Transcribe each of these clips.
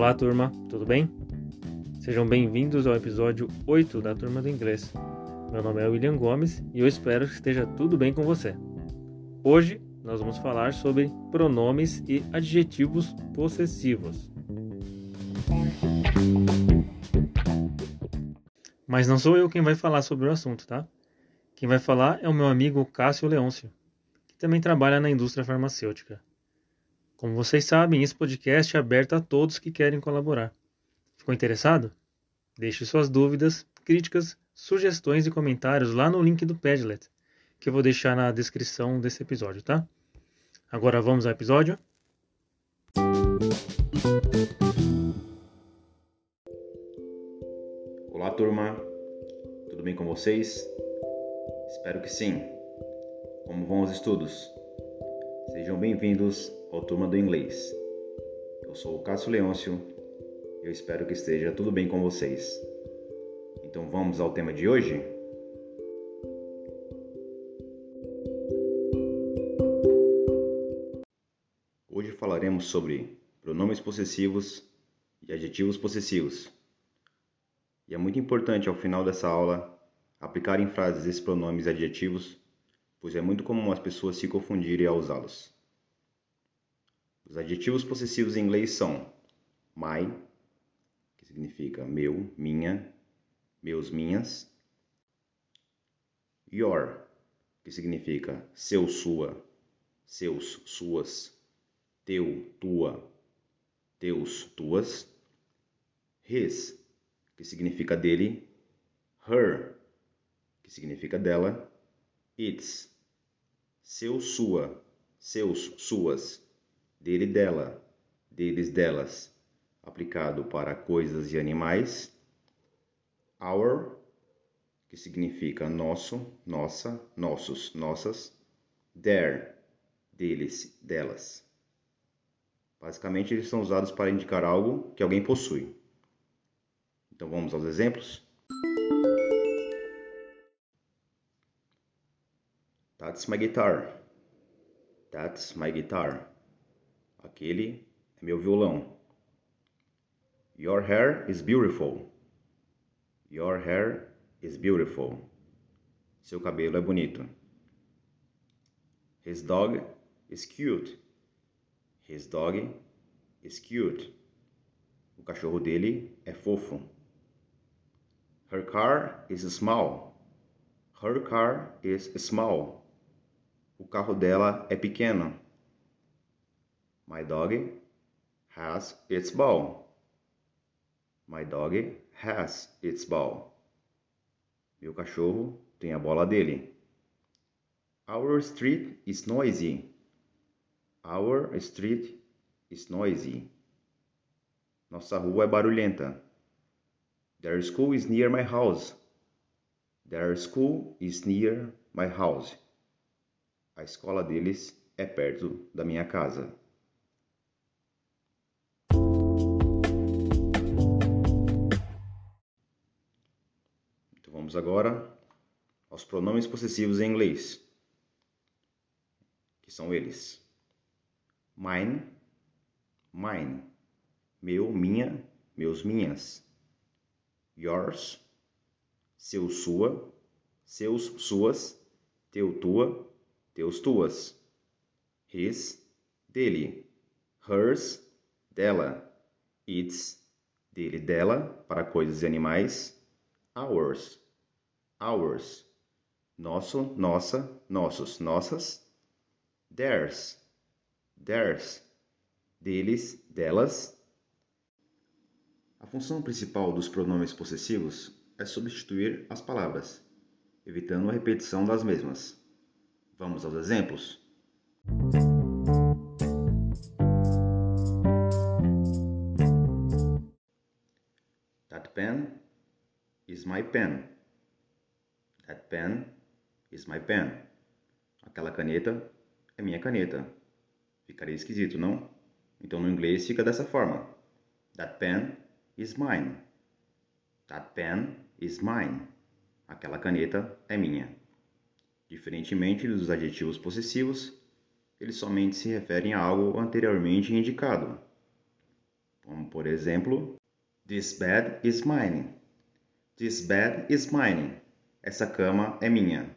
Olá, turma, tudo bem? Sejam bem-vindos ao episódio 8 da Turma do Inglês. Meu nome é William Gomes e eu espero que esteja tudo bem com você. Hoje nós vamos falar sobre pronomes e adjetivos possessivos. Mas não sou eu quem vai falar sobre o assunto, tá? Quem vai falar é o meu amigo Cássio Leôncio, que também trabalha na indústria farmacêutica. Como vocês sabem, esse podcast é aberto a todos que querem colaborar. Ficou interessado? Deixe suas dúvidas, críticas, sugestões e comentários lá no link do Padlet, que eu vou deixar na descrição desse episódio, tá? Agora vamos ao episódio? Olá, turma. Tudo bem com vocês? Espero que sim. Como vão os estudos? Sejam bem-vindos Turma do Inglês. Eu sou o Cássio Leôncio e eu espero que esteja tudo bem com vocês. Então vamos ao tema de hoje? Hoje falaremos sobre pronomes possessivos e adjetivos possessivos. E é muito importante ao final dessa aula aplicar em frases esses pronomes e adjetivos, pois é muito comum as pessoas se confundirem ao usá-los. Os adjetivos possessivos em inglês são my, que significa meu, minha, meus, minhas. Your, que significa seu, sua, seus, suas, teu, tua, teus, tuas. His, que significa dele. Her, que significa dela. Its, seu, sua, seus, suas dele dela, deles delas, aplicado para coisas e animais. Our, que significa nosso, nossa, nossos, nossas. Their, deles, delas. Basicamente, eles são usados para indicar algo que alguém possui. Então vamos aos exemplos. That's my guitar. That's my guitar. Aquele é meu violão. Your hair is beautiful. Your hair is beautiful. Seu cabelo é bonito. His dog is cute. His dog is cute. O cachorro dele é fofo. Her car is small. Her car is small. O carro dela é pequeno. My dog has its ball. My dog has its ball. Meu cachorro tem a bola dele. Our street is noisy. Our street is noisy. Nossa rua é barulhenta. Their school is near my house. Their school is near my house. A escola deles é perto da minha casa. Vamos agora aos pronomes possessivos em inglês, que são eles: mine, mine, meu, minha, meus, minhas, yours, seu, sua, seus, suas, teu, tua, teus, tuas, his, dele, hers, dela, its, dele, dela, para coisas e animais, ours ours, nosso, nossa, nossos, nossas, theirs, theirs, deles, delas. A função principal dos pronomes possessivos é substituir as palavras, evitando a repetição das mesmas. Vamos aos exemplos? That pen is my pen. That pen is my pen. Aquela caneta é minha caneta. Ficaria esquisito, não? Então no inglês fica dessa forma. That pen is mine. That pen is mine. Aquela caneta é minha. Diferentemente dos adjetivos possessivos, eles somente se referem a algo anteriormente indicado. como por exemplo, This bed is mine. This bed is mine. Essa cama é minha.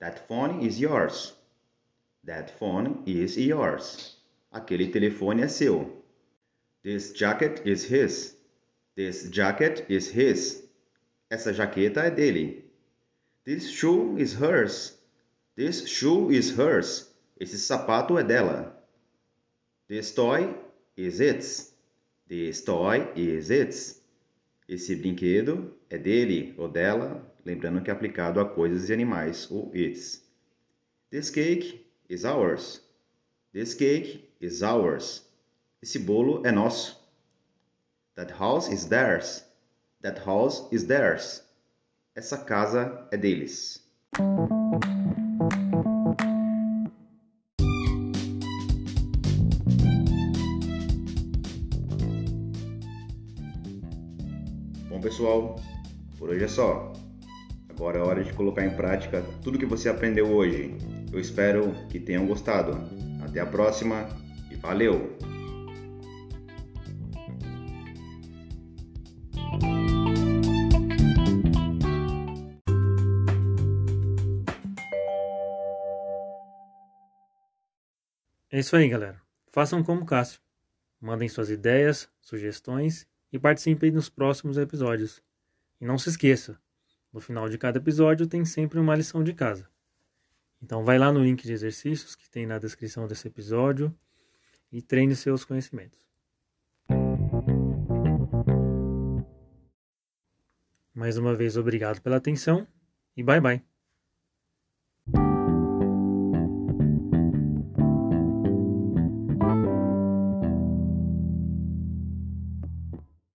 That phone is yours. That phone is yours. Aquele telefone é seu. This jacket is his. This jacket is his. Essa jaqueta é dele. This shoe is hers. This shoe is hers. Esse sapato é dela. This toy is its. This toy is its. Esse brinquedo é dele ou dela, lembrando que é aplicado a coisas e animais, o its. This cake is ours. This cake is ours. Esse bolo é nosso. That house is theirs. That house is theirs. Essa casa é deles. Bom, pessoal, por hoje é só. Agora é hora de colocar em prática tudo que você aprendeu hoje. Eu espero que tenham gostado. Até a próxima e valeu! É isso aí, galera. Façam como Cássio. Mandem suas ideias, sugestões e participem nos próximos episódios. E não se esqueça, no final de cada episódio tem sempre uma lição de casa. Então vai lá no link de exercícios que tem na descrição desse episódio e treine seus conhecimentos. Mais uma vez, obrigado pela atenção e bye bye.